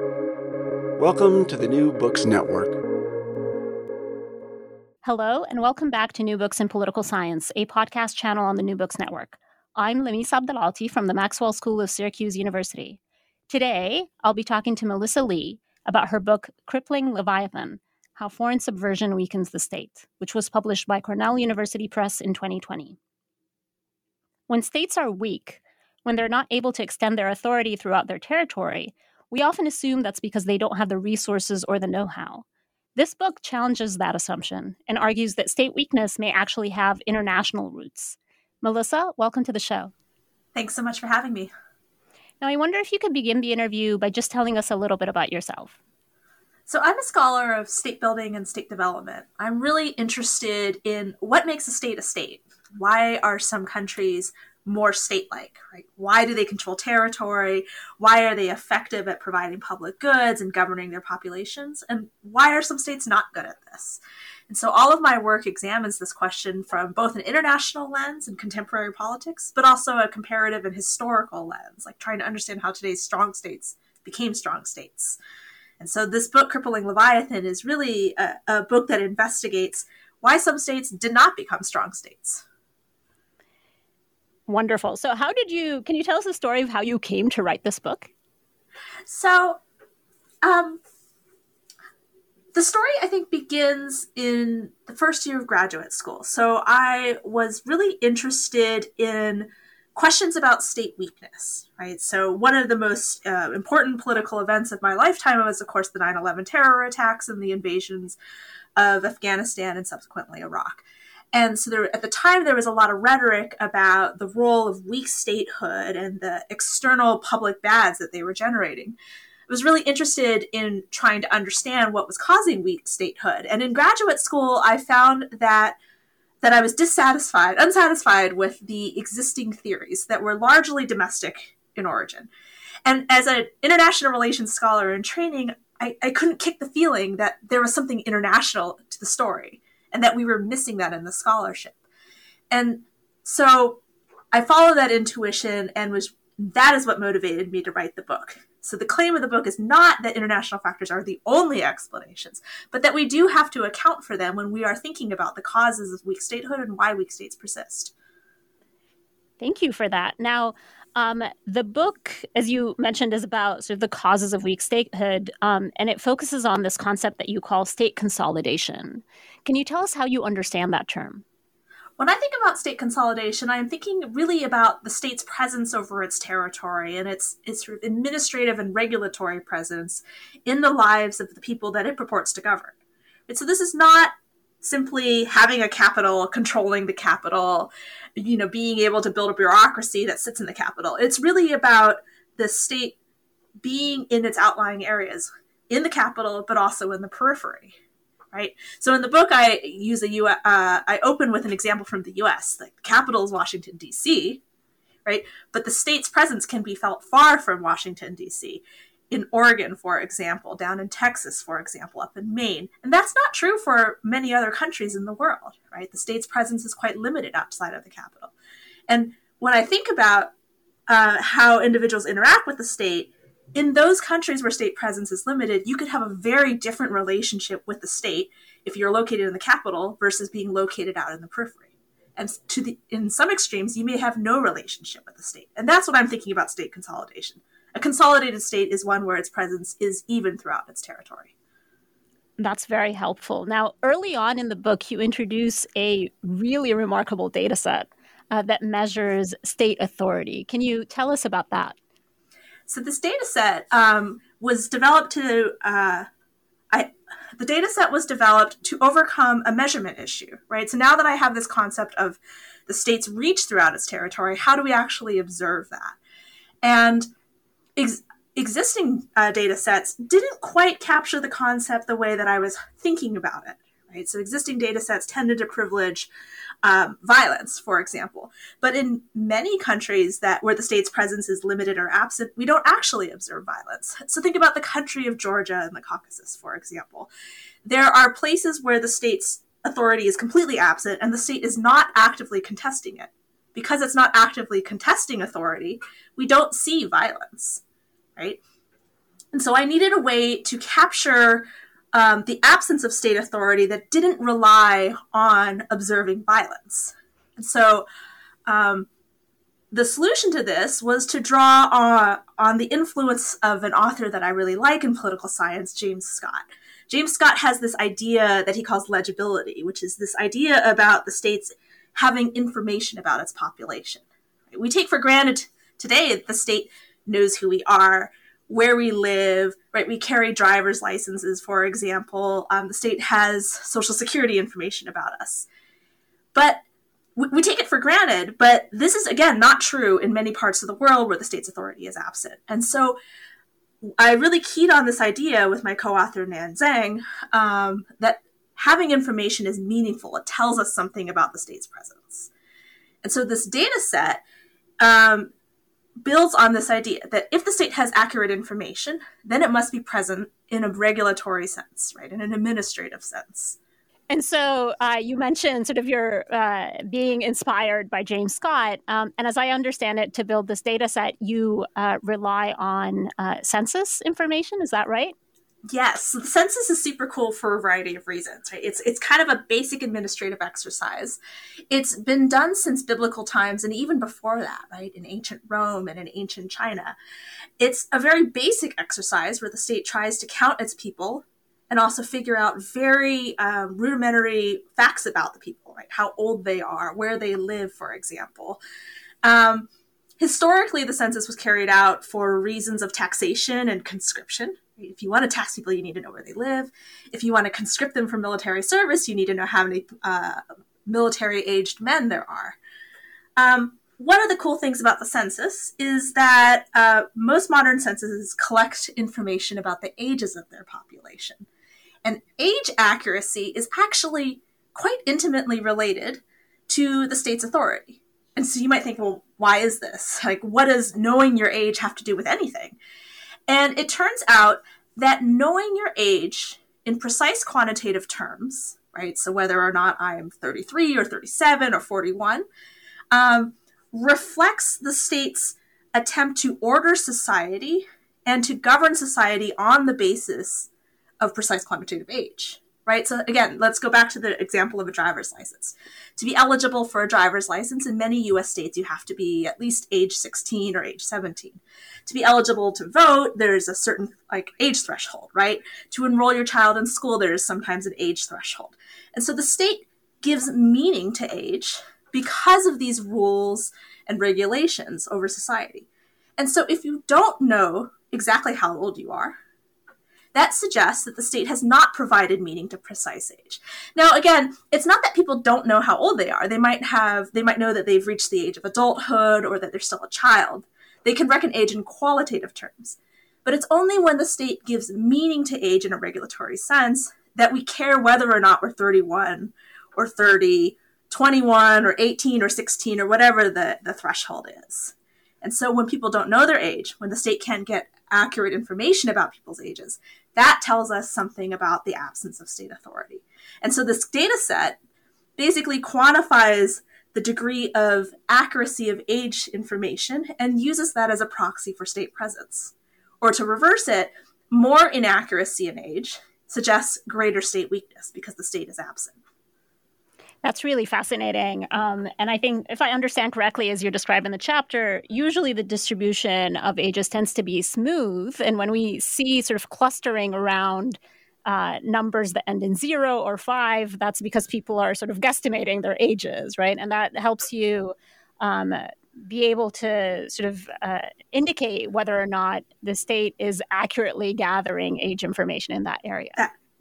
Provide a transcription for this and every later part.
Welcome to the New Books Network. Hello, and welcome back to New Books in Political Science, a podcast channel on the New Books Network. I'm Lamis Abdelaaty from the Maxwell School of Syracuse University. Today, I'll be talking to Melissa Lee about her book, Crippling Leviathan How Foreign Subversion Weakens the State, which was published by Cornell University Press in 2020. When states are weak, when they're not able to extend their authority throughout their territory, we often assume that's because they don't have the resources or the know how. This book challenges that assumption and argues that state weakness may actually have international roots. Melissa, welcome to the show. Thanks so much for having me. Now, I wonder if you could begin the interview by just telling us a little bit about yourself. So, I'm a scholar of state building and state development. I'm really interested in what makes a state a state. Why are some countries more state like, right? Why do they control territory? Why are they effective at providing public goods and governing their populations? And why are some states not good at this? And so all of my work examines this question from both an international lens and contemporary politics, but also a comparative and historical lens, like trying to understand how today's strong states became strong states. And so this book, Crippling Leviathan, is really a, a book that investigates why some states did not become strong states. Wonderful. So, how did you, can you tell us the story of how you came to write this book? So, um, the story I think begins in the first year of graduate school. So, I was really interested in questions about state weakness, right? So, one of the most uh, important political events of my lifetime was, of course, the 9 11 terror attacks and the invasions of Afghanistan and subsequently Iraq. And so there, at the time, there was a lot of rhetoric about the role of weak statehood and the external public bads that they were generating. I was really interested in trying to understand what was causing weak statehood. And in graduate school, I found that that I was dissatisfied, unsatisfied with the existing theories that were largely domestic in origin. And as an international relations scholar in training, I, I couldn't kick the feeling that there was something international to the story and that we were missing that in the scholarship. And so I followed that intuition and was that is what motivated me to write the book. So the claim of the book is not that international factors are the only explanations, but that we do have to account for them when we are thinking about the causes of weak statehood and why weak states persist. Thank you for that. Now, um, the book, as you mentioned, is about sort of the causes of weak statehood, um, and it focuses on this concept that you call state consolidation. Can you tell us how you understand that term? When I think about state consolidation, I am thinking really about the state's presence over its territory and its, its administrative and regulatory presence in the lives of the people that it purports to govern. And so this is not simply having a capital, controlling the capital, you know, being able to build a bureaucracy that sits in the capital. It's really about the state being in its outlying areas in the capital, but also in the periphery. Right. So in the book, I use a U. Uh, I open with an example from the U.S. The capital is Washington D.C. Right, but the state's presence can be felt far from Washington D.C in Oregon, for example, down in Texas, for example, up in Maine. And that's not true for many other countries in the world, right? The state's presence is quite limited outside of the capital. And when I think about uh, how individuals interact with the state, in those countries where state presence is limited, you could have a very different relationship with the state if you're located in the capital versus being located out in the periphery. And to the in some extremes, you may have no relationship with the state. And that's what I'm thinking about state consolidation. A consolidated state is one where its presence is even throughout its territory. That's very helpful. Now, early on in the book, you introduce a really remarkable data set uh, that measures state authority. Can you tell us about that? So, this data set um, was developed to, uh, I, the data set was developed to overcome a measurement issue, right? So, now that I have this concept of the state's reach throughout its territory, how do we actually observe that? And ex- existing uh, data sets didn't quite capture the concept the way that I was thinking about it. Right? So existing data sets tended to privilege um, violence, for example. But in many countries that where the state's presence is limited or absent, we don't actually observe violence. So think about the country of Georgia and the Caucasus, for example. There are places where the state's authority is completely absent and the state is not actively contesting it. Because it's not actively contesting authority, we don't see violence right? And so I needed a way to capture um, the absence of state authority that didn't rely on observing violence. And so um, the solution to this was to draw on, on the influence of an author that I really like in political science, James Scott. James Scott has this idea that he calls legibility, which is this idea about the states having information about its population. We take for granted today that the state knows who we are, where we live, right? We carry driver's licenses, for example. Um, the state has social security information about us. But we, we take it for granted, but this is, again, not true in many parts of the world where the state's authority is absent. And so I really keyed on this idea with my co author, Nan Zhang, um, that having information is meaningful. It tells us something about the state's presence. And so this data set um, builds on this idea that if the state has accurate information, then it must be present in a regulatory sense, right, in an administrative sense. And so uh, you mentioned sort of your uh, being inspired by James Scott. Um, and as I understand it, to build this data set, you uh, rely on uh, census information. Is that right? Yes, the census is super cool for a variety of reasons. Right? It's it's kind of a basic administrative exercise. It's been done since biblical times and even before that, right? In ancient Rome and in ancient China. It's a very basic exercise where the state tries to count its people and also figure out very um, rudimentary facts about the people, right? How old they are, where they live, for example. Um, historically, the census was carried out for reasons of taxation and conscription if you want to tax people, you need to know where they live. If you want to conscript them for military service, you need to know how many uh, military aged men there are. Um, one of the cool things about the census is that uh, most modern censuses collect information about the ages of their population. And age accuracy is actually quite intimately related to the state's authority. And so you might think, well, why is this? Like, what does knowing your age have to do with anything? And it turns out that knowing your age in precise quantitative terms, right? So whether or not I am 33 or 37 or 41, um, reflects the state's attempt to order society and to govern society on the basis of precise quantitative age right? So again, let's go back to the example of a driver's license. To be eligible for a driver's license in many US states, you have to be at least age 16 or age 17. To be eligible to vote, there's a certain like age threshold, right? To enroll your child in school, there is sometimes an age threshold. And so the state gives meaning to age because of these rules and regulations over society. And so if you don't know exactly how old you are, that suggests that the state has not provided meaning to precise age. Now, again, it's not that people don't know how old they are. They might have, they might know that they've reached the age of adulthood or that they're still a child. They can reckon age in qualitative terms. But it's only when the state gives meaning to age in a regulatory sense that we care whether or not we're 31 or 30, 21 or 18 or 16 or whatever the, the threshold is. And so when people don't know their age, when the state can't get accurate information about people's ages, that tells us something about the absence of state authority. And so this data set basically quantifies the degree of accuracy of age information and uses that as a proxy for state presence. Or to reverse it, more inaccuracy in age suggests greater state weakness because the state is absent. That's really fascinating. Um, and I think, if I understand correctly, as you're describing the chapter, usually the distribution of ages tends to be smooth. And when we see sort of clustering around uh, numbers that end in zero or five, that's because people are sort of guesstimating their ages, right? And that helps you um, be able to sort of uh, indicate whether or not the state is accurately gathering age information in that area.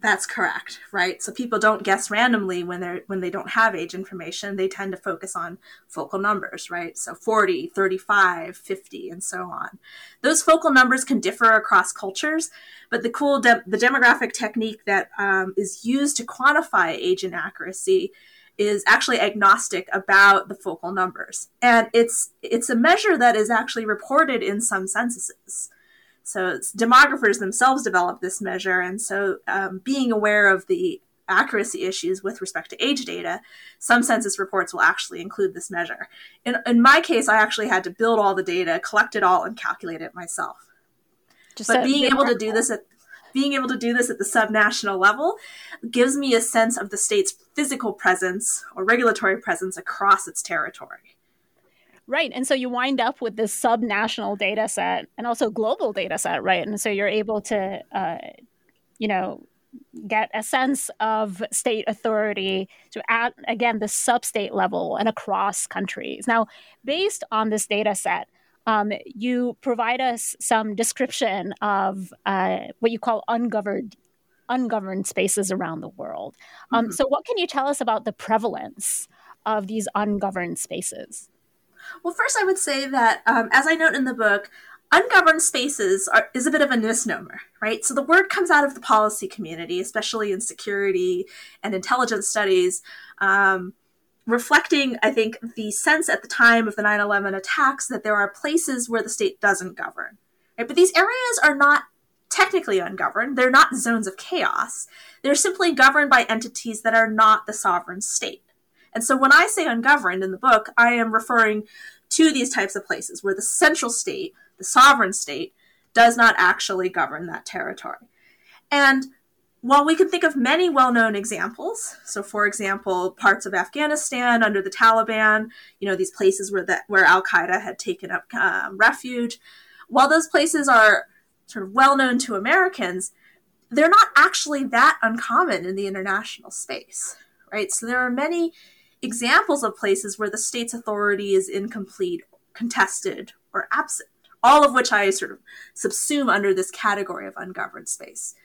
That- that's correct, right? So people don't guess randomly when they're when they don't have age information. They tend to focus on focal numbers, right? So 40, 35, 50 and so on. Those focal numbers can differ across cultures, but the cool de- the demographic technique that um, is used to quantify age inaccuracy is actually agnostic about the focal numbers. And it's it's a measure that is actually reported in some censuses. So demographers themselves developed this measure, and so um, being aware of the accuracy issues with respect to age data, some census reports will actually include this measure. In, in my case, I actually had to build all the data, collect it all, and calculate it myself. Just but being able to do this at being able to do this at the subnational level gives me a sense of the state's physical presence or regulatory presence across its territory. Right. And so you wind up with this subnational data set and also global data set, right? And so you're able to, uh, you know, get a sense of state authority to at, again, the sub state level and across countries. Now, based on this data set, um, you provide us some description of uh, what you call ungoverned ungoverned spaces around the world. Um, mm-hmm. So, what can you tell us about the prevalence of these ungoverned spaces? Well, first, I would say that, um, as I note in the book, ungoverned spaces are, is a bit of a misnomer, right? So the word comes out of the policy community, especially in security and intelligence studies, um, reflecting, I think, the sense at the time of the 9 11 attacks that there are places where the state doesn't govern. Right? But these areas are not technically ungoverned, they're not zones of chaos. They're simply governed by entities that are not the sovereign state. And so when I say ungoverned in the book, I am referring to these types of places where the central state, the sovereign state, does not actually govern that territory. And while we can think of many well known examples, so for example, parts of Afghanistan under the Taliban, you know, these places where, where Al Qaeda had taken up um, refuge, while those places are sort of well known to Americans, they're not actually that uncommon in the international space, right? So there are many examples of places where the state's authority is incomplete, contested, or absent, all of which I sort of subsume under this category of ungoverned space.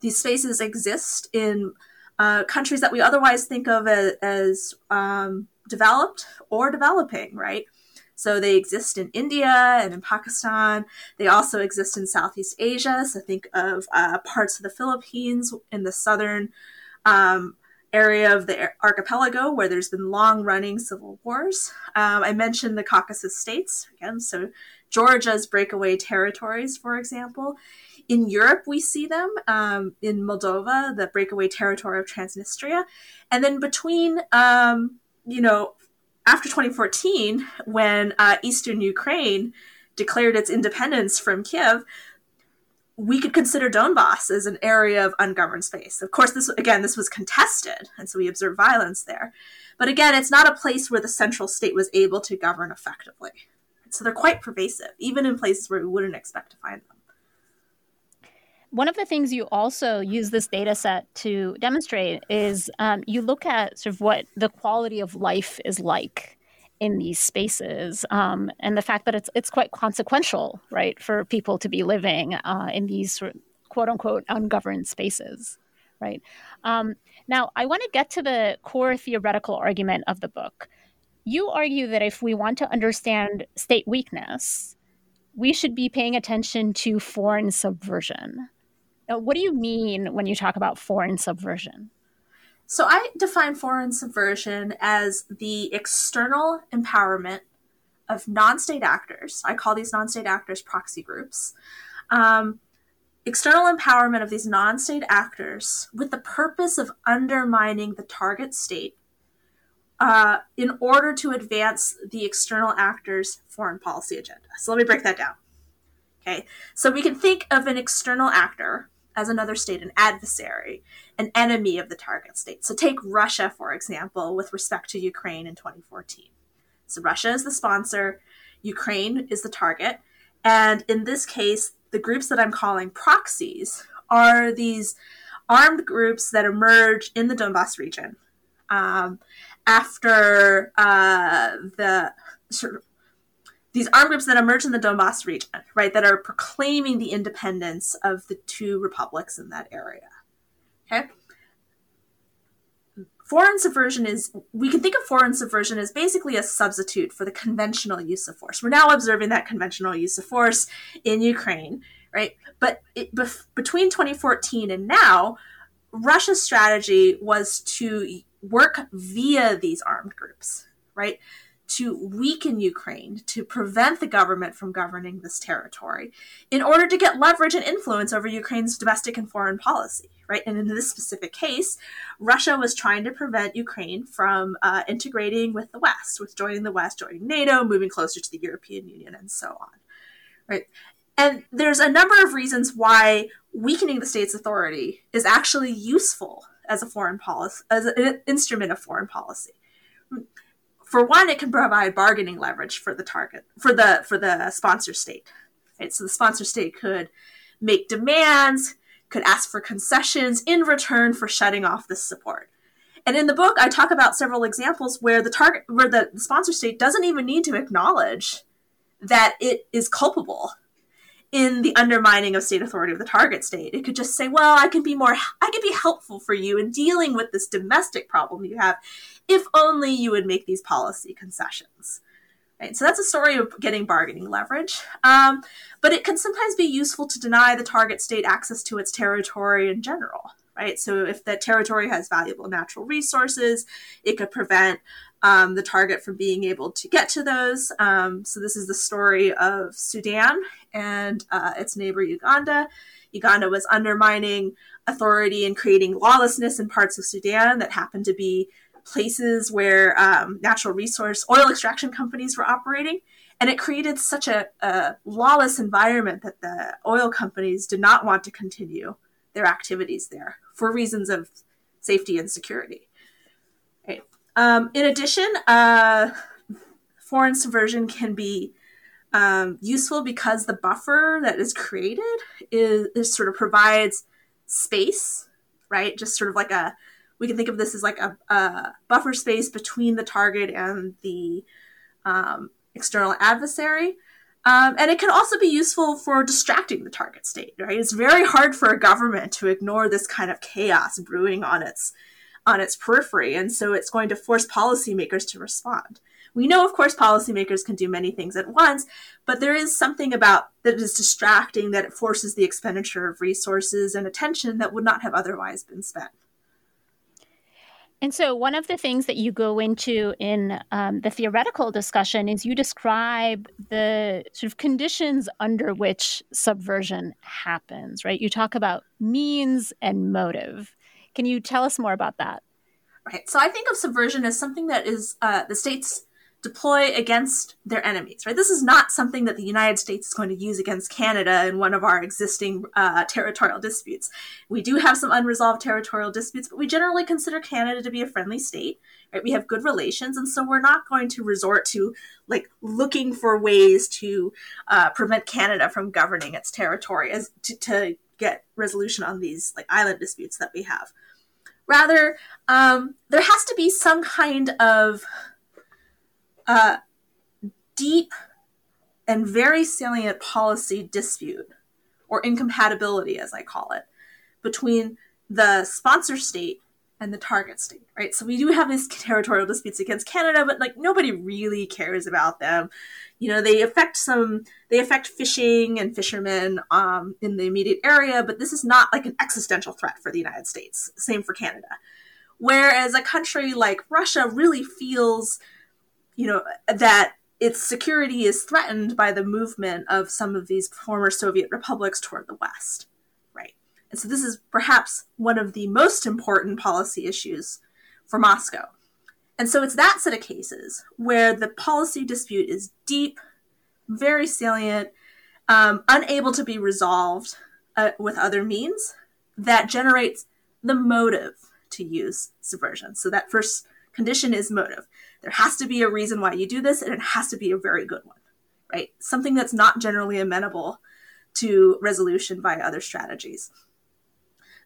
These spaces exist in uh, countries that we otherwise think of as, as um, developed or developing, right? So they exist in India and in Pakistan. They also exist in Southeast Asia. So think of uh, parts of the Philippines in the southern um, area of the archipelago where there's been long running civil wars. Um, I mentioned the Caucasus states again, so Georgia's breakaway territories, for example. In Europe, we see them um, in Moldova, the breakaway territory of Transnistria. And then between, um, you know, after 2014, when uh, Eastern Ukraine declared its independence from Kiev, we could consider Donbass as an area of ungoverned space. Of course, this again, this was contested, and so we observed violence there. But again, it's not a place where the central state was able to govern effectively. So they're quite pervasive, even in places where we wouldn't expect to find them. One of the things you also use this data set to demonstrate is um, you look at sort of what the quality of life is like in these spaces um, and the fact that it's it's quite consequential right for people to be living uh, in these quote unquote ungoverned spaces right? Um, now i want to get to the core theoretical argument of the book. You argue that if we want to understand state weakness we should be paying attention to foreign subversion. Now, what do you mean when you talk about foreign subversion so I define foreign subversion as the external empowerment of non-state actors. I call these non-state actors proxy groups. Um, external empowerment of these non-state actors with the purpose of undermining the target state uh, in order to advance the external actors' foreign policy agenda. So let me break that down. Okay, so we can think of an external actor as another state an adversary, an enemy of the target state. So take Russia, for example, with respect to Ukraine in 2014. So Russia is the sponsor, Ukraine is the target, and in this case, the groups that I'm calling proxies are these armed groups that emerge in the Donbass region um, after uh, the sort of these armed groups that emerge in the Donbass region, right, that are proclaiming the independence of the two republics in that area. Okay? Foreign subversion is, we can think of foreign subversion as basically a substitute for the conventional use of force. We're now observing that conventional use of force in Ukraine, right? But it, bef- between 2014 and now, Russia's strategy was to work via these armed groups, right? To weaken Ukraine, to prevent the government from governing this territory, in order to get leverage and influence over Ukraine's domestic and foreign policy, right? And in this specific case, Russia was trying to prevent Ukraine from uh, integrating with the West, with joining the West, joining NATO, moving closer to the European Union, and so on, right? And there's a number of reasons why weakening the state's authority is actually useful as a foreign policy, as an instrument of foreign policy. For one, it can provide bargaining leverage for the target, for the for the sponsor state. Right? So the sponsor state could make demands, could ask for concessions in return for shutting off this support. And in the book, I talk about several examples where the target, where the sponsor state doesn't even need to acknowledge that it is culpable in the undermining of state authority of the target state. It could just say, well, I can be more, I can be helpful for you in dealing with this domestic problem you have if only you would make these policy concessions. Right? So that's a story of getting bargaining leverage. Um, but it can sometimes be useful to deny the target state access to its territory in general. Right? So if that territory has valuable natural resources, it could prevent um, the target from being able to get to those. Um, so this is the story of Sudan and uh, its neighbor Uganda. Uganda was undermining authority and creating lawlessness in parts of Sudan that happened to be places where um, natural resource oil extraction companies were operating. And it created such a, a, lawless environment that the oil companies did not want to continue their activities there for reasons of safety and security. Okay. Um, in addition, uh, foreign subversion can be um, useful because the buffer that is created is, is sort of provides space, right? Just sort of like a we can think of this as like a, a buffer space between the target and the um, external adversary. Um, and it can also be useful for distracting the target state, right? It's very hard for a government to ignore this kind of chaos brewing on its on its periphery, and so it's going to force policymakers to respond. We know, of course, policymakers can do many things at once, but there is something about that is distracting that it forces the expenditure of resources and attention that would not have otherwise been spent. And so, one of the things that you go into in um, the theoretical discussion is you describe the sort of conditions under which subversion happens, right? You talk about means and motive. Can you tell us more about that? Right. So, I think of subversion as something that is uh, the state's deploy against their enemies, right? This is not something that the United States is going to use against Canada in one of our existing uh, territorial disputes. We do have some unresolved territorial disputes, but we generally consider Canada to be a friendly state, right? We have good relations, and so we're not going to resort to like looking for ways to uh, prevent Canada from governing its territory as to, to get resolution on these like island disputes that we have. Rather, um, there has to be some kind of uh, deep and very salient policy dispute, or incompatibility, as I call it, between the sponsor state and the target state, right? So we do have these territorial disputes against Canada, but like nobody really cares about them. You know, they affect some, they affect fishing and fishermen um, in the immediate area, but this is not like an existential threat for the United States. Same for Canada. Whereas a country like Russia really feels you know, that its security is threatened by the movement of some of these former Soviet republics toward the West. Right. And so this is perhaps one of the most important policy issues for Moscow. And so it's that set of cases where the policy dispute is deep, very salient, um, unable to be resolved uh, with other means that generates the motive to use subversion. So that first condition is motive. There has to be a reason why you do this, and it has to be a very good one, right? Something that's not generally amenable to resolution by other strategies.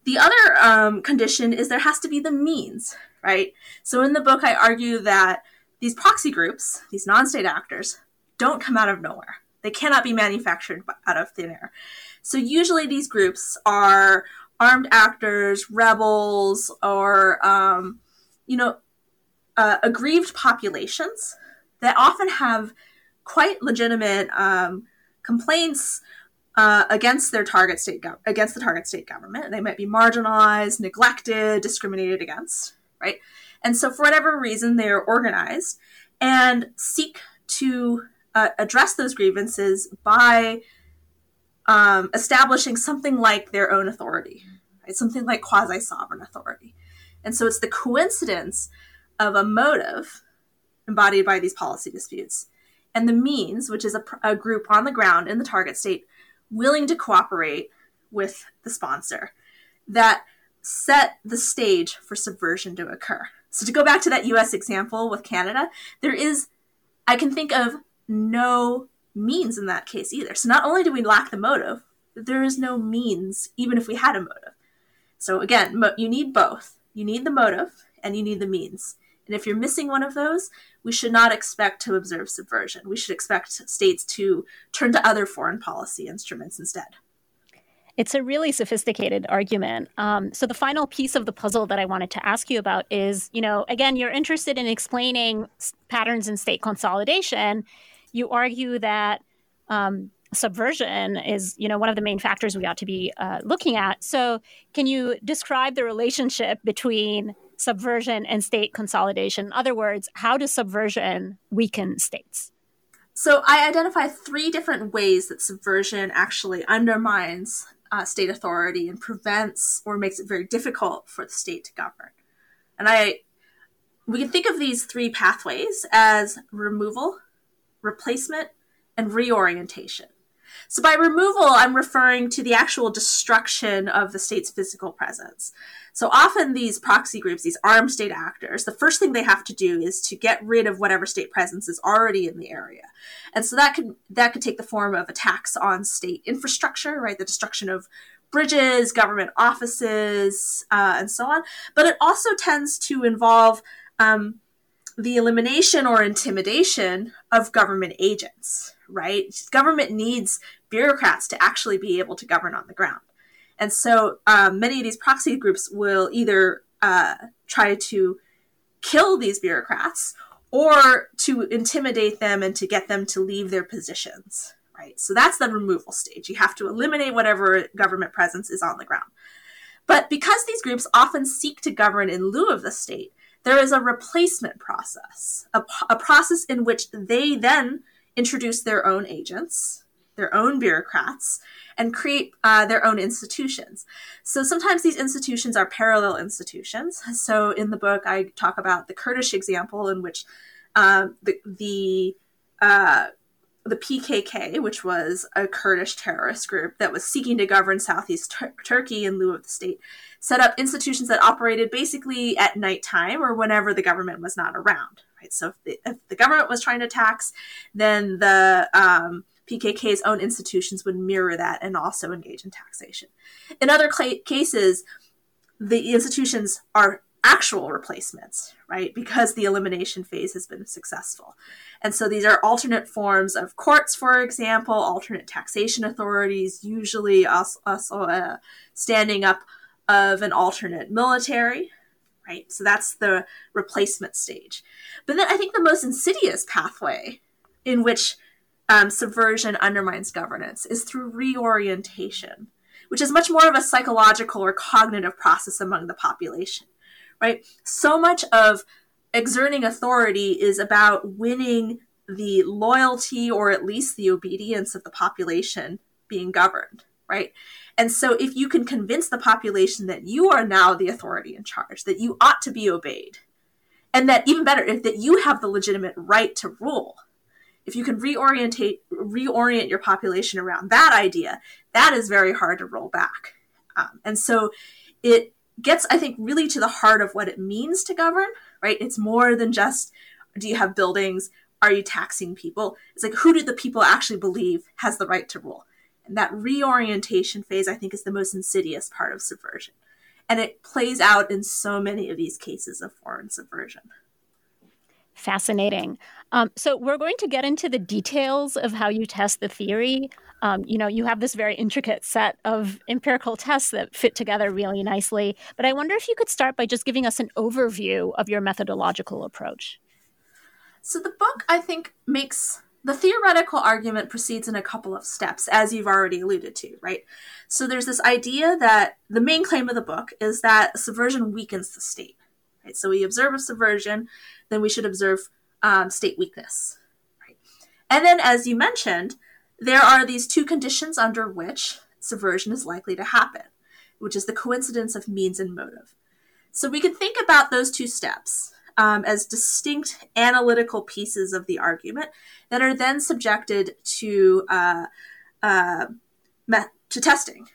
The other um, condition is there has to be the means, right? So in the book, I argue that these proxy groups, these non state actors, don't come out of nowhere. They cannot be manufactured out of thin air. So usually these groups are armed actors, rebels, or, um, you know, uh, aggrieved populations that often have quite legitimate um, complaints uh, against their target state against the target state government. They might be marginalized, neglected, discriminated against, right? And so, for whatever reason, they are organized and seek to uh, address those grievances by um, establishing something like their own authority, right? Something like quasi sovereign authority. And so, it's the coincidence of a motive embodied by these policy disputes and the means, which is a, a, group on the ground in the target state willing to cooperate with the sponsor that set the stage for subversion to occur. So to go back to that US example with Canada, there is I can think of no means in that case either. So not only do we lack the motive, there is no means even if we had a motive. So again, mo- you need both. You need the motive and you need the means. And if you're missing one of those, we should not expect to observe subversion. We should expect states to turn to other foreign policy instruments instead. It's a really sophisticated argument. Um, so the final piece of the puzzle that I wanted to ask you about is, you know, again, you're interested in explaining patterns in state consolidation. You argue that um, subversion is, you know, one of the main factors we ought to be uh, looking at. So can you describe the relationship between subversion and state consolidation? In other words, how does subversion weaken states? So I identify three different ways that subversion actually undermines uh, state authority and prevents or makes it very difficult for the state to govern. And I, we can think of these three pathways as removal, replacement, and reorientation. So by removal, I'm referring to the actual destruction of the state's physical presence. So often these proxy groups, these armed state actors, the first thing they have to do is to get rid of whatever state presence is already in the area. And so that could that could take the form of attacks on state infrastructure, right? The destruction of bridges, government offices, uh, and so on. But it also tends to involve um, the elimination or intimidation of government agents, right? Government needs bureaucrats to actually be able to govern on the ground. And so um, many of these proxy groups will either uh, try to kill these bureaucrats or to intimidate them and to get them to leave their positions, right? So that's the removal stage. You have to eliminate whatever government presence is on the ground. But because these groups often seek to govern in lieu of the state, there is a replacement process, a, a process in which they then introduce their own agents, their own bureaucrats, and create uh, their own institutions. So sometimes these institutions are parallel institutions. So in the book, I talk about the Kurdish example in which uh, the the uh, the PKK, which was a Kurdish terrorist group that was seeking to govern southeast Tur- Turkey in lieu of the state, set up institutions that operated basically at nighttime or whenever the government was not around. Right. So if the, if the government was trying to tax, then the um, PKK's own institutions would mirror that and also engage in taxation. In other cl- cases, the institutions are actual replacements, right? Because the elimination phase has been successful. And so these are alternate forms of courts, for example, alternate taxation authorities, usually also, also a standing up of an alternate military, right? So that's the replacement stage. But then I think the most insidious pathway in which um, subversion undermines governance is through reorientation, which is much more of a psychological or cognitive process among the population, right? So much of exerting authority is about winning the loyalty or at least the obedience of the population being governed, right? And so if you can convince the population that you are now the authority in charge, that you ought to be obeyed, and that even better, if that you have the legitimate right to rule, if you can reorientate reorient your population around that idea, that is very hard to roll back. Um, and so it gets, I think, really to the heart of what it means to govern, right? It's more than just do you have buildings? Are you taxing people? It's like who do the people actually believe has the right to rule? And that reorientation phase, I think, is the most insidious part of subversion. And it plays out in so many of these cases of foreign subversion. Fascinating. Um, so we're going to get into the details of how you test the theory. Um, you know, you have this very intricate set of empirical tests that fit together really nicely. But I wonder if you could start by just giving us an overview of your methodological approach. So the book, I think, makes the theoretical argument proceeds in a couple of steps, as you've already alluded to, right? So there's this idea that the main claim of the book is that subversion weakens the state. Right? So we observe a subversion, then we should observe um, state weakness. And then, as you mentioned, there are these two conditions under which subversion is likely to happen, which is the coincidence of means and motive. So we can think about those two steps um, as distinct analytical pieces of the argument that are then subjected to uh, uh, to testing,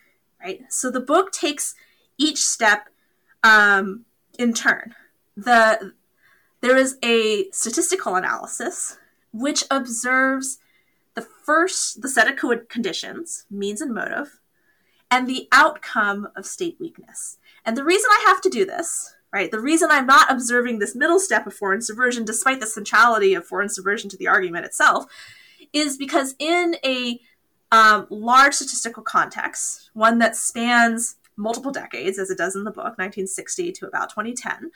right? So the book takes each step um, in turn. The there is a statistical analysis which observes the first the set of conditions, means and motive, and the outcome of state weakness. And the reason I have to do this, right, the reason I'm not observing this middle step of foreign subversion, despite the centrality of foreign subversion to the argument itself, is because in a um, large statistical context, one that spans multiple decades, as it does in the book, 1960 to about 2010,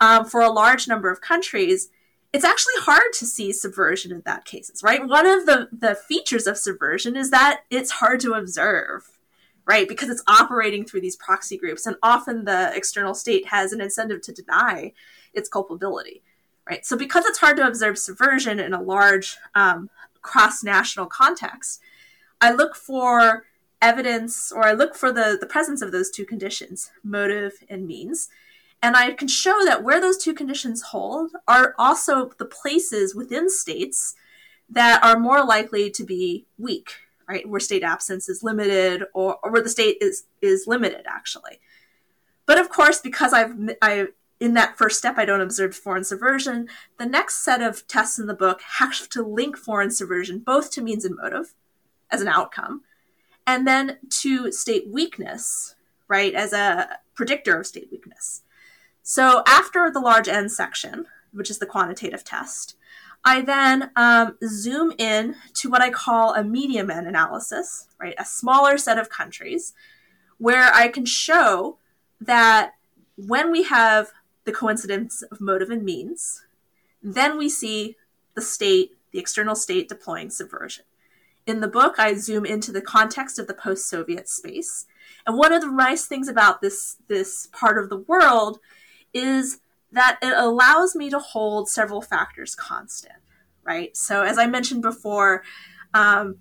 um, for a large number of countries, it's actually hard to see subversion in that cases, right? One of the, the features of subversion is that it's hard to observe, right? Because it's operating through these proxy groups, and often the external state has an incentive to deny its culpability, right? So because it's hard to observe subversion in a large um, cross-national context, I look for evidence or I look for the, the presence of those two conditions, motive and means. And I can show that where those two conditions hold are also the places within states that are more likely to be weak, right? Where state absence is limited or, or where the state is, is limited, actually. But of course, because I've, I, in that first step, I don't observe foreign subversion, the next set of tests in the book have to link foreign subversion both to means and motive as an outcome, and then to state weakness, right, as a predictor of state weakness. So after the large N section, which is the quantitative test, I then um, zoom in to what I call a medium N analysis, right, a smaller set of countries, where I can show that when we have the coincidence of motive and means, then we see the state, the external state deploying subversion. In the book, I zoom into the context of the post Soviet space. And one of the nice things about this, this part of the world is that it allows me to hold several factors constant, right? So, as I mentioned before, um,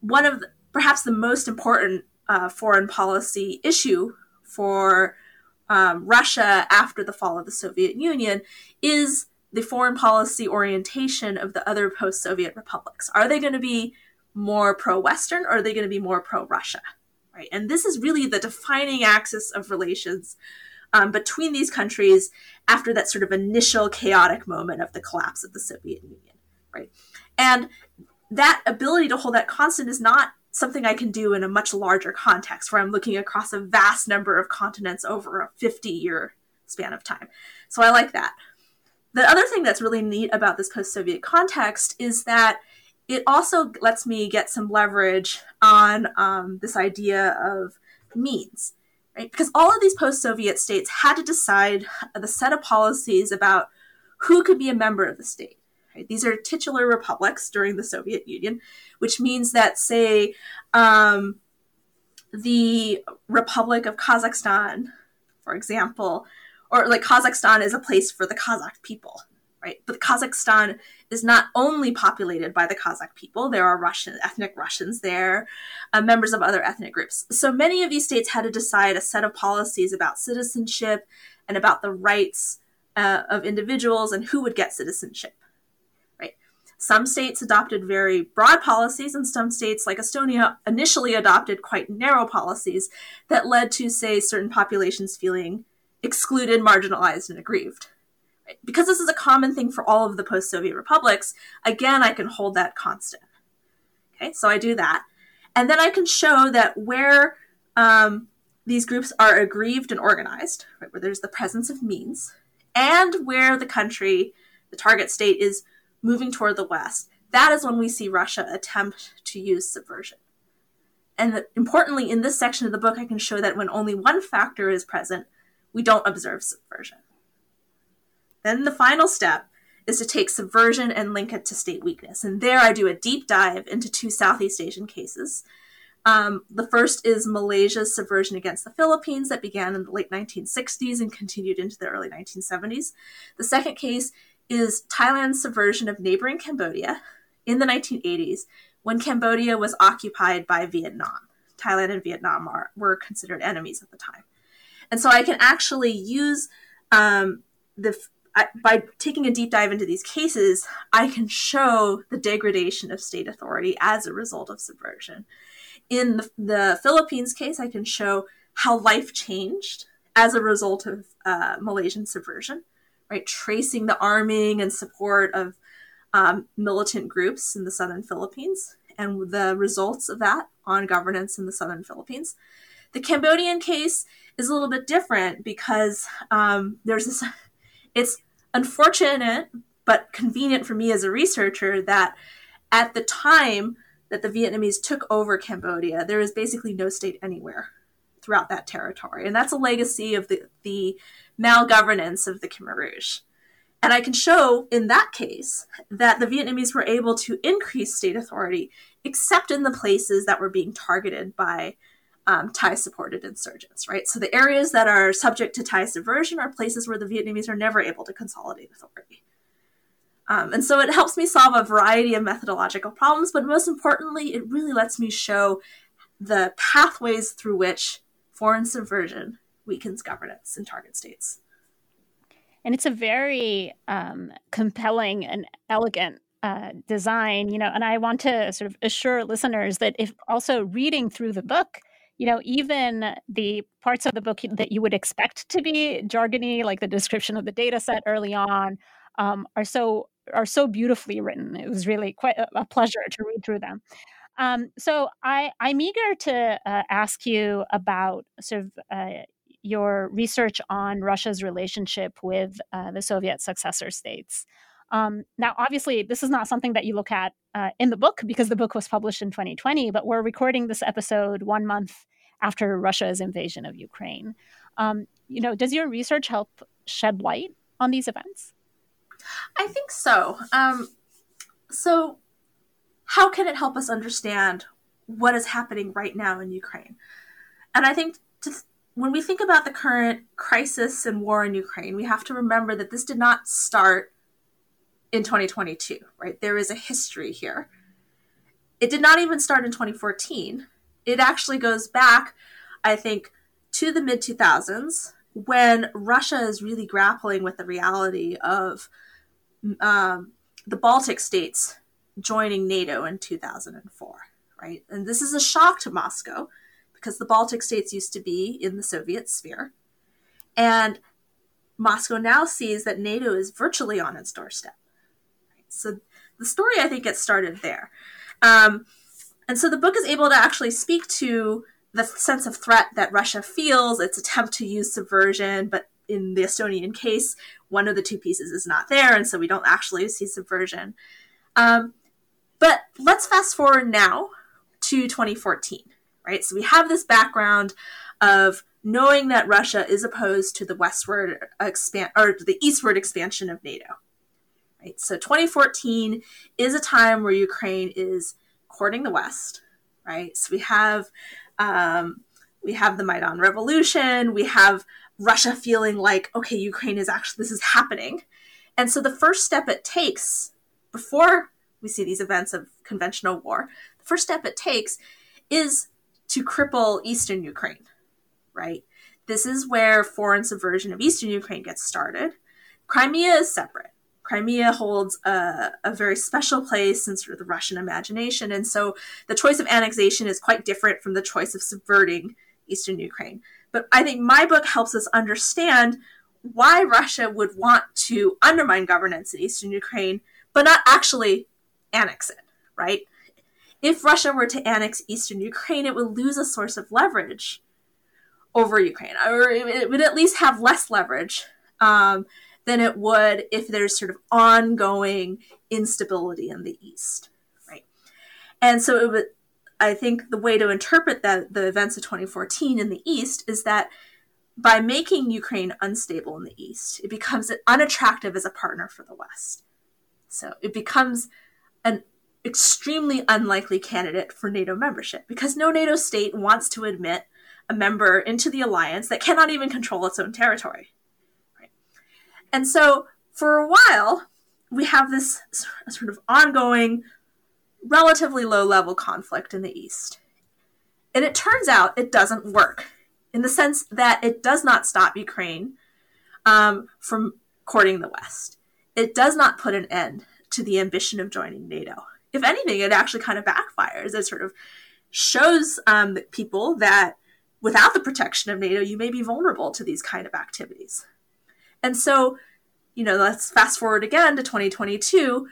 one of the, perhaps the most important uh, foreign policy issue for um, Russia after the fall of the Soviet Union is the foreign policy orientation of the other post Soviet republics. Are they going to be more pro Western or are they going to be more pro Russia? Right. And this is really the defining axis of relations um, between these countries after that sort of initial chaotic moment of the collapse of the Soviet Union. Right. And that ability to hold that constant is not something I can do in a much larger context where I'm looking across a vast number of continents over a 50 year span of time. So I like that. The other thing that's really neat about this post Soviet context is that it also lets me get some leverage on um, this idea of means, right? Because all of these post Soviet states had to decide the set of policies about who could be a member of the state. Right? These are titular republics during the Soviet Union, which means that, say, um, the Republic of Kazakhstan, for example, or like Kazakhstan is a place for the Kazakh people, right? But Kazakhstan is not only populated by the Kazakh people. There are Russian ethnic Russians there, uh, members of other ethnic groups. So many of these states had to decide a set of policies about citizenship and about the rights uh, of individuals and who would get citizenship. Right? Some states adopted very broad policies, and some states, like Estonia, initially adopted quite narrow policies that led to, say, certain populations feeling excluded, marginalized, and aggrieved because this is a common thing for all of the post-Soviet republics, again, I can hold that constant. Okay, so I do that. And then I can show that where um, these groups are aggrieved and organized, right, where there's the presence of means, and where the country, the target state, is moving toward the West, that is when we see Russia attempt to use subversion. And importantly, in this section of the book, I can show that when only one factor is present, we don't observe subversion. Then the final step is to take subversion and link it to state weakness. And there I do a deep dive into two Southeast Asian cases. Um, the first is Malaysia's subversion against the Philippines that began in the late 1960s and continued into the early 1970s. The second case is Thailand's subversion of neighboring Cambodia in the 1980s when Cambodia was occupied by Vietnam. Thailand and Vietnam are, were considered enemies at the time. And so I can actually use um, the I, by taking a deep dive into these cases, I can show the degradation of state authority as a result of subversion In the, the Philippines case, I can show how life changed as a result of uh, Malaysian subversion, right? Tracing the arming and support of um, militant groups in the southern Philippines and the results of that on governance in the southern Philippines. The Cambodian case is a little bit different because um, there's this, it's unfortunate but convenient for me as a researcher that at the time that the Vietnamese took over Cambodia, there was basically no state anywhere throughout that territory. And that's a legacy of the, the malgovernance of the Khmer Rouge. And I can show in that case that the Vietnamese were able to increase state authority, except in the places that were being targeted by um, Thai supported insurgents, right? So the areas that are subject to Thai subversion are places where the Vietnamese are never able to consolidate authority. Um, and so it helps me solve a variety of methodological problems, but most importantly, it really lets me show the pathways through which foreign subversion weakens governance in target states. And it's a very um, compelling and elegant uh, design, you know, and I want to sort of assure listeners that if also reading through the book, you know, even the parts of the book that you would expect to be jargony, like the description of the data set early on, um, are so are so beautifully written. It was really quite a, pleasure to read through them. Um, so I, I'm eager to uh, ask you about sort of uh, your research on Russia's relationship with uh, the Soviet successor states. Um, now, obviously, this is not something that you look at uh, in the book because the book was published in 2020, but we're recording this episode one month after Russia's invasion of Ukraine. Um, you know, does your research help shed light on these events? I think so. Um, so, how can it help us understand what is happening right now in Ukraine? And I think to, when we think about the current crisis and war in Ukraine, we have to remember that this did not start in 2022, right? There is a history here. It did not even start in 2014. It actually goes back, I think, to the mid 2000s when Russia is really grappling with the reality of um, the Baltic states joining NATO in 2004, right? And this is a shock to Moscow because the Baltic states used to be in the Soviet sphere. And Moscow now sees that NATO is virtually on its doorstep. So the story, I think, gets started there. Um, and so the book is able to actually speak to the sense of threat that Russia feels, its attempt to use subversion, but in the Estonian case, one of the two pieces is not there, and so we don't actually see subversion. Um, but let's fast forward now to 2014, right? So we have this background of knowing that Russia is opposed to the westward expand or the eastward expansion of NATO. Right? So 2014 is a time where Ukraine is courting the West, right? So we have um, we have the Maidan Revolution, we have Russia feeling like, okay, Ukraine is actually, this is happening. And so the first step it takes before we see these events of conventional war, the first step it takes is to cripple Eastern Ukraine, right? This is where foreign subversion of Eastern Ukraine gets started. Crimea is separate. Crimea holds a, a, very special place in sort of the Russian imagination. And so the choice of annexation is quite different from the choice of subverting Eastern Ukraine. But I think my book helps us understand why Russia would want to undermine governance in eastern Ukraine, but not actually annex it, right? If Russia were to annex eastern Ukraine, it would lose a source of leverage over Ukraine, or it would at least have less leverage um, than it would if there's sort of ongoing instability in the east, right? And so it would I think the way to interpret that the events of 2014 in the East is that by making Ukraine unstable in the East, it becomes unattractive as a partner for the West. So it becomes an extremely unlikely candidate for NATO membership because no NATO state wants to admit a member into the alliance that cannot even control its own territory. And so for a while, we have this sort of ongoing relatively low level conflict in the East. And it turns out it doesn't work in the sense that it does not stop Ukraine um, from courting the West. It does not put an end to the ambition of joining NATO. If anything, it actually kind of backfires. It sort of shows um, people that without the protection of NATO, you may be vulnerable to these kind of activities. And so, you know, let's fast forward again to 2022.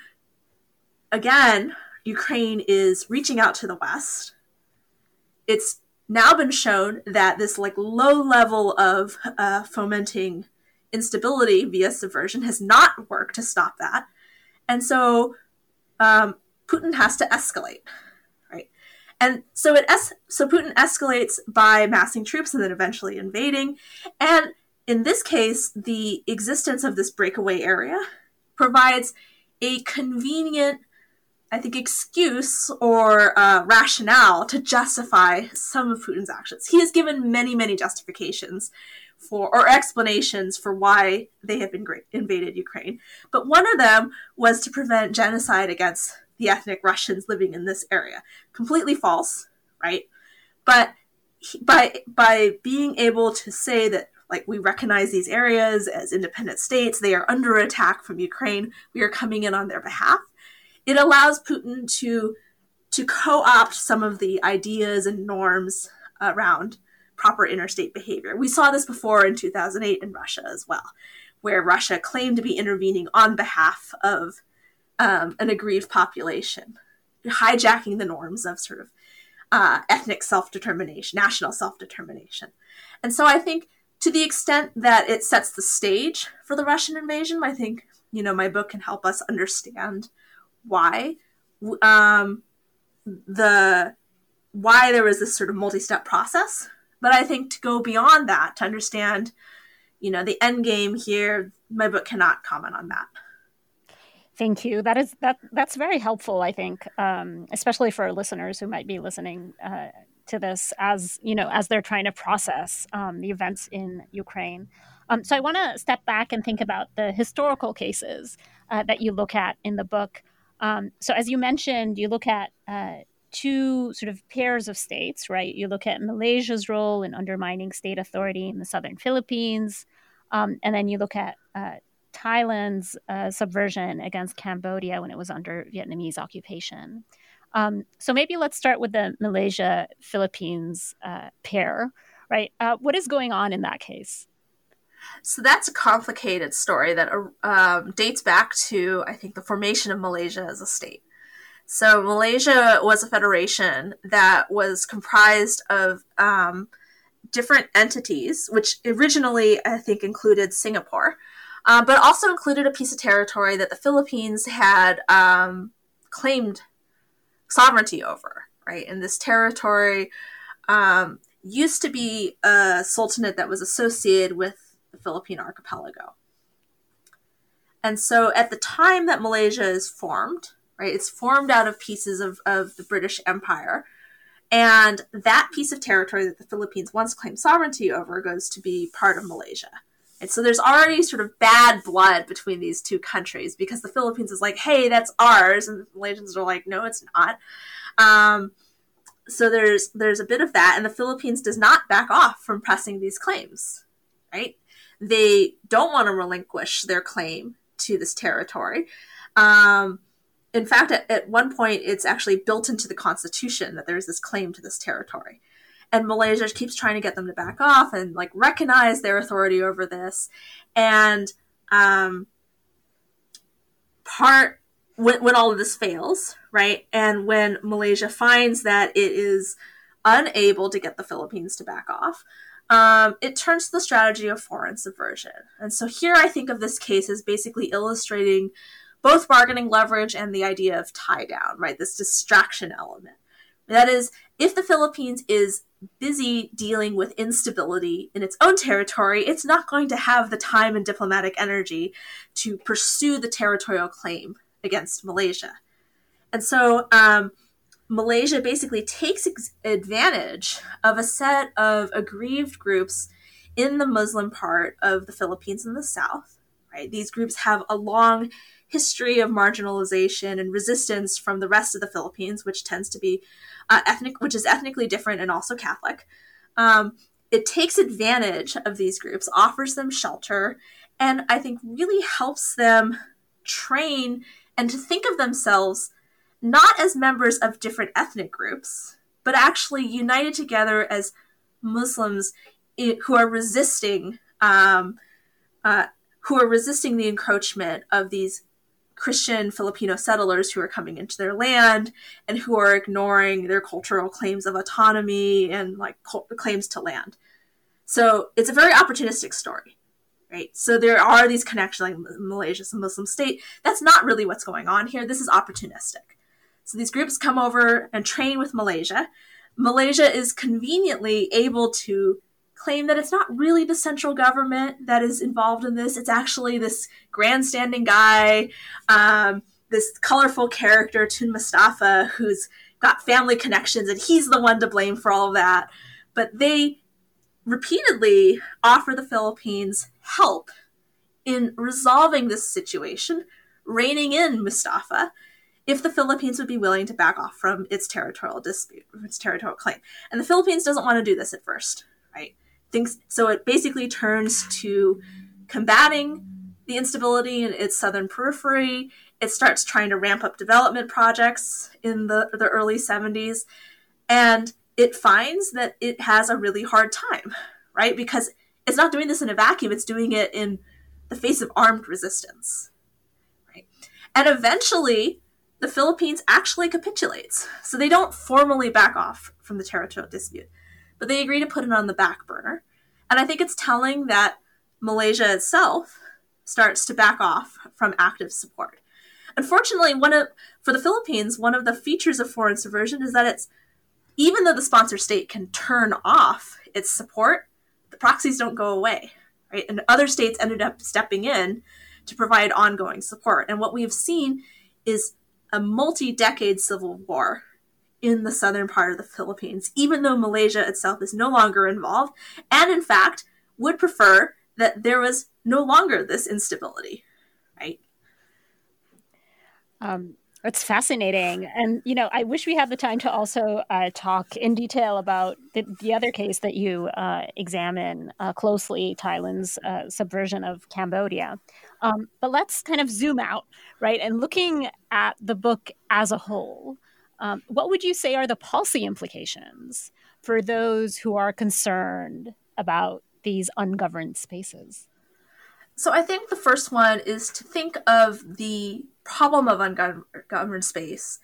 Again, Ukraine is reaching out to the West. It's now been shown that this like low level of uh, fomenting instability via subversion has not worked to stop that, and so um, Putin has to escalate, right? And so it es- so Putin escalates by massing troops and then eventually invading, and in this case, the existence of this breakaway area provides a convenient I think, excuse or uh, rationale to justify some of Putin's actions. He has given many, many justifications for or explanations for why they have been invaded Ukraine. But one of them was to prevent genocide against the ethnic Russians living in this area. Completely false, right? But he, by by being able to say that like we recognize these areas as independent states, they are under attack from Ukraine, we are coming in on their behalf it allows Putin to to co-opt some of the ideas and norms around proper interstate behavior. We saw this before in 2008 in Russia as well, where Russia claimed to be intervening on behalf of um, an aggrieved population, hijacking the norms of sort of uh, ethnic self determination, national self determination. And so I think to the extent that it sets the stage for the Russian invasion, I think, you know, my book can help us understand why. Um, the why there was this sort of multi-step process. But i think to go beyond that to understand you know the end game here my book cannot comment on that. Thank you. That is that that's very helpful i think um, especially for listeners who might be listening uh, to this as you know as they're trying to process um, the events in ukraine um, so i want to step back and think about the historical cases uh, that you look at in the book um, so, as you mentioned, you look at uh, two sort of pairs of states, right? You look at Malaysia's role in undermining state authority in the southern Philippines, um, and then you look at uh, Thailand's uh, subversion against Cambodia when it was under Vietnamese occupation. Um, so maybe let's start with the Malaysia Philippines uh, pair, right? Uh, what is going on in that case? So that's a complicated story that um, dates back to, I think, the formation of Malaysia as a state. So Malaysia was a federation that was comprised of um, different entities, which originally, I think, included Singapore, uh, but also included a piece of territory that the Philippines had um, claimed sovereignty over, right? And this territory um, used to be a sultanate that was associated with the Philippine archipelago. And so at the time that Malaysia is formed, right, it's formed out of pieces of, of the British Empire. And that piece of territory that the Philippines once claimed sovereignty over goes to be part of Malaysia. And so there's already sort of bad blood between these two countries because the Philippines is like, hey, that's ours. And the Malaysians are like, no, it's not. Um, so there's there's a bit of that, and the Philippines does not back off from pressing these claims, right? they don't want to relinquish their claim to this territory. Um, in fact, at, at, one point, it's actually built into the constitution that there's this claim to this territory. And Malaysia keeps trying to get them to back off and like recognize their authority over this. And um, part when, when all of this fails, right, and when Malaysia finds that it is unable to get the Philippines to back off, um, it turns to the strategy of foreign subversion. And so here I think of this case as basically illustrating both bargaining leverage and the idea of tie down, right? This distraction element. That is, if the Philippines is busy dealing with instability in its own territory, it's not going to have the time and diplomatic energy to pursue the territorial claim against Malaysia. And so, um, Malaysia basically takes ex- advantage of a set of aggrieved groups in the Muslim part of the Philippines in the south. Right, these groups have a long history of marginalization and resistance from the rest of the Philippines, which tends to be uh, ethnic, which is ethnically different and also Catholic. Um, it takes advantage of these groups, offers them shelter, and I think really helps them train and to think of themselves not as members of different ethnic groups, but actually united together as Muslims who are resisting um, uh, who are resisting the encroachment of these Christian Filipino settlers who are coming into their land and who are ignoring their cultural claims of autonomy and like claims to land. So it's a very opportunistic story, right? So there are these connections, like Malaysia's a Muslim state. That's not really what's going on here. This is opportunistic. So these groups come over and train with Malaysia. Malaysia is conveniently able to claim that it's not really the central government that is involved in this. It's actually this grandstanding guy, um, this colorful character, Tun Mustafa, who's got family connections, and he's the one to blame for all of that. But they repeatedly offer the Philippines help in resolving this situation, reining in Mustafa, if the Philippines would be willing to back off from its territorial dispute, its territorial claim. And the Philippines doesn't want to do this at first? Thinks so it basically turns to combating the instability in its southern periphery. It starts trying to ramp up development projects in the, the early 70s. And it finds that it has a really hard time, right? Because it's not doing this in a vacuum, it's doing it in the face of armed resistance. Right? And eventually, the Philippines actually capitulates. So they don't formally back off from the territorial dispute, but they agree to put it on the back burner. And I think it's telling that Malaysia itself starts to back off from active support. Unfortunately, one of for the Philippines, one of the features of foreign subversion is that it's even though the sponsor state can turn off its support, the proxies don't go away, right? And other states ended up stepping in to provide ongoing support. And what we have seen is a multi-decade civil war in the southern part of the Philippines, even though Malaysia itself is no longer involved, and in fact would prefer that there was no longer this instability, right? Um, it's fascinating. And, you know, I wish we had the time to also uh, talk in detail about the, the other case that you uh, examine uh, closely, Thailand's uh, subversion of Cambodia. Um, but let's kind of zoom out, right? And looking at the book as a whole, um, what would you say are the policy implications for those who are concerned about these ungoverned spaces? So I think the first one is to think of the problem of ungoverned space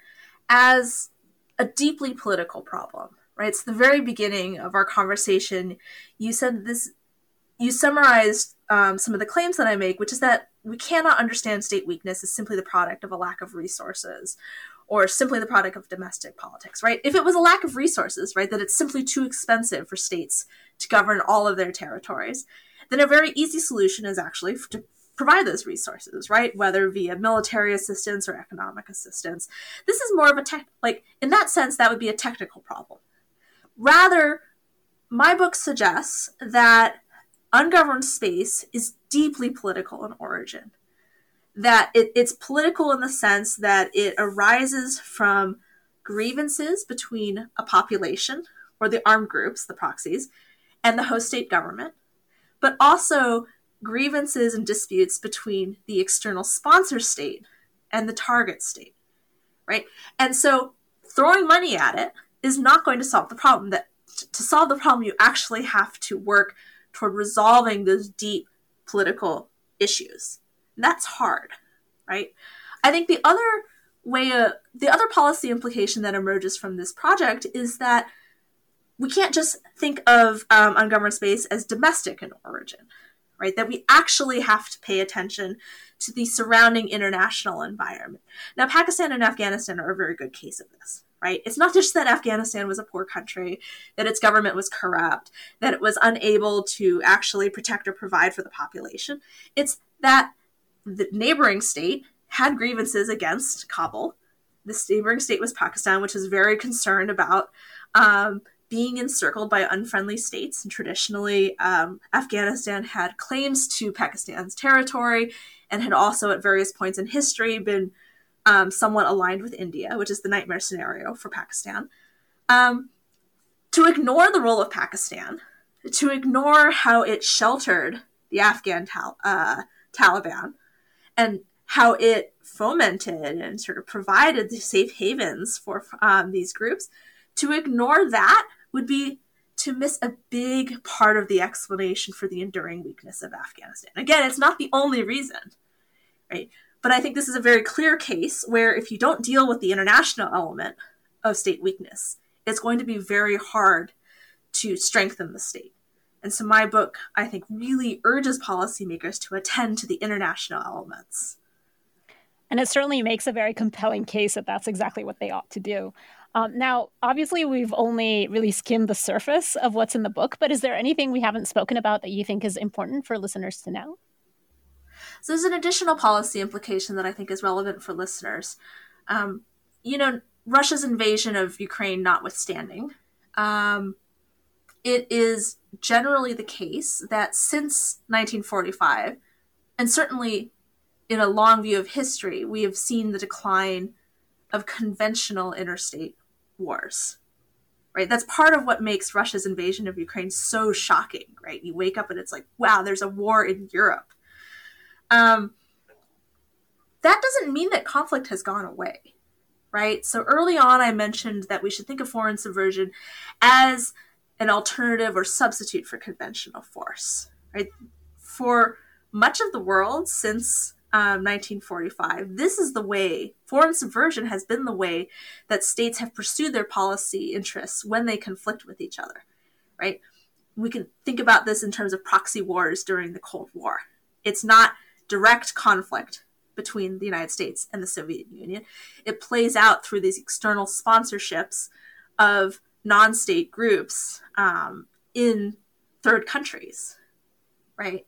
as a deeply political problem, right? It's the very beginning of our conversation. You said this, you summarized um, some of the claims that I make, which is that we cannot understand state weakness as simply the product of a lack of resources or simply the product of domestic politics, right? If it was a lack of resources, right, that it's simply too expensive for states to govern all of their territories, then a very easy solution is actually to provide those resources, right? Whether via military assistance or economic assistance. This is more of a tech, like, in that sense, that would be a technical problem. Rather, my book suggests that ungoverned space is deeply political in origin. That it, it's political in the sense that it arises from grievances between a population or the armed groups, the proxies, and the host state government, but also grievances and disputes between the external sponsor state and the target state, right? And so throwing money at it is not going to solve the problem. That to solve the problem, you actually have to work toward resolving those deep political issues. That's hard, right? I think the other way, uh, the other policy implication that emerges from this project is that we can't just think of um, ungoverned space as domestic in origin, right? That we actually have to pay attention to the surrounding international environment. Now, Pakistan and Afghanistan are a very good case of this, right? It's not just that Afghanistan was a poor country, that its government was corrupt, that it was unable to actually protect or provide for the population. It's that the neighboring state had grievances against Kabul. This neighboring state was Pakistan, which was very concerned about um, being encircled by unfriendly states. And traditionally, um, Afghanistan had claims to Pakistan's territory and had also, at various points in history, been um, somewhat aligned with India, which is the nightmare scenario for Pakistan. Um, to ignore the role of Pakistan, to ignore how it sheltered the Afghan tal- uh, Taliban, and how it fomented and sort of provided the safe havens for um, these groups, To ignore that would be to miss a big part of the explanation for the enduring weakness of Afghanistan. Again, it's not the only reason, right? But I think this is a very clear case where if you don't deal with the international element of state weakness, it's going to be very hard to strengthen the state. And so my book, I think, really urges policymakers to attend to the international elements. And it certainly makes a very compelling case that that's exactly what they ought to do. Um, now, obviously, we've only really skimmed the surface of what's in the book, but is there anything we haven't spoken about that you think is important for listeners to know? So, there's an additional policy implication that I think is relevant for listeners. Um, you know, Russia's invasion of Ukraine notwithstanding, um, it is generally the case that since 1945, and certainly in a long view of history, we have seen the decline of conventional interstate wars. Right? That's part of what makes Russia's invasion of Ukraine so shocking, right? You wake up and it's like, wow, there's a war in Europe. Um, that doesn't mean that conflict has gone away, right? So early on, I mentioned that we should think of foreign subversion as an alternative or substitute for conventional force, right? For much of the world since um, 1945, this is the way foreign subversion has been the way that states have pursued their policy interests when they conflict with each other, right? We can think about this in terms of proxy wars during the Cold War. It's not direct conflict between the United States and the Soviet Union. It plays out through these external sponsorships of non state groups um, in third countries, right?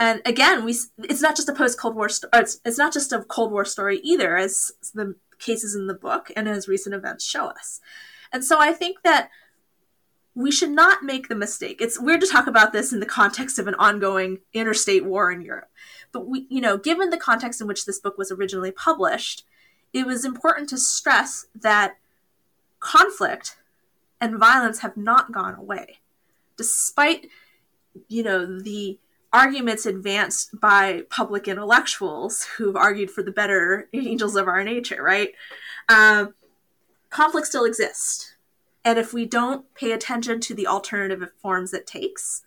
And again, we it's not just a post Cold War sto- it's, it's not just a Cold War story either, as the cases in the book and as recent events show us. And so I think that we should not make the mistake. It's weird to talk about this in the context of an ongoing interstate war in Europe. But we, you know, given the context in which this book was originally published, it was important to stress that conflict and violence have not gone away. Despite, you know, the arguments advanced by public intellectuals who've argued for the better angels of our nature, right? Uh, conflict still exists. And if we don't pay attention to the alternative forms it takes,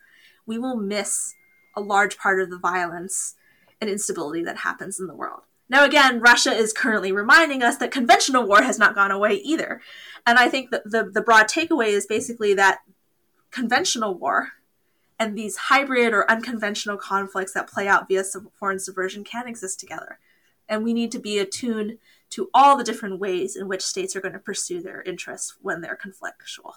we will miss a large part of the violence and instability that happens in the world. Now, again, Russia is currently reminding us that conventional war has not gone away either. And I think that the, the broad takeaway is basically that conventional war and these hybrid or unconventional conflicts that play out via foreign subversion can exist together. And we need to be attuned to all the different ways in which states are going to pursue their interests when they're conflictual.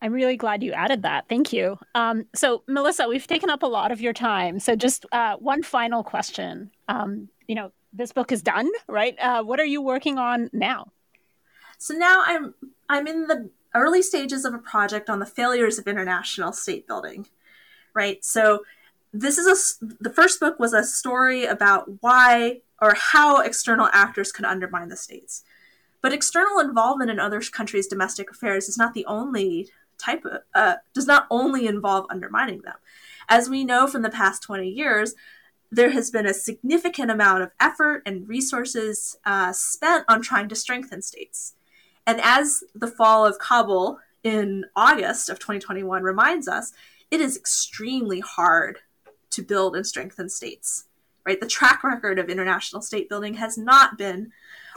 I'm really glad you added that. Thank you. Um, so, Melissa, we've taken up a lot of your time. So, just uh, one final question. Um, you know, this book is done, right? Uh, what are you working on now? So now I'm I'm in the early stages of a project on the failures of international state building, right? So this is a the first book was a story about why or how external actors could undermine the states. But external involvement in other countries' domestic affairs is not the only type of, uh, does not only involve undermining them. As we know from the past 20 years, there has been a significant amount of effort and resources uh, spent on trying to strengthen states. And as the fall of Kabul in August of 2021 reminds us, it is extremely hard to build and strengthen states. Right, the track record of international state building has not been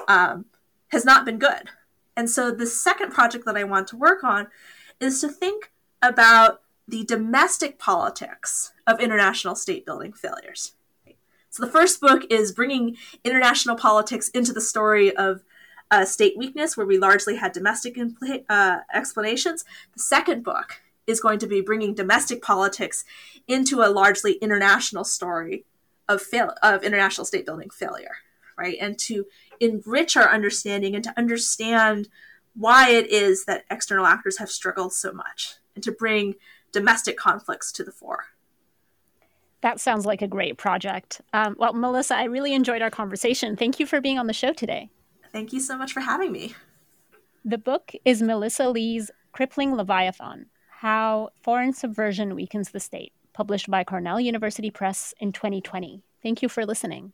um, has not been good. And so the second project that I want to work on is to think about the domestic politics of international state building failures. So the first book is bringing international politics into the story of uh, state weakness, where we largely had domestic impl- uh, explanations. The second book is going to be bringing domestic politics into a largely international story of fail- of international state building failure, right? And to enrich our understanding and to understand why it is that external actors have struggled so much, and to bring domestic conflicts to the fore. That sounds like a great project. Um, well, Melissa, I really enjoyed our conversation. Thank you for being on the show today. Thank you so much for having me. The book is Melissa Lee's Crippling Leviathan How Foreign Subversion Weakens the State, published by Cornell University Press in 2020. Thank you for listening.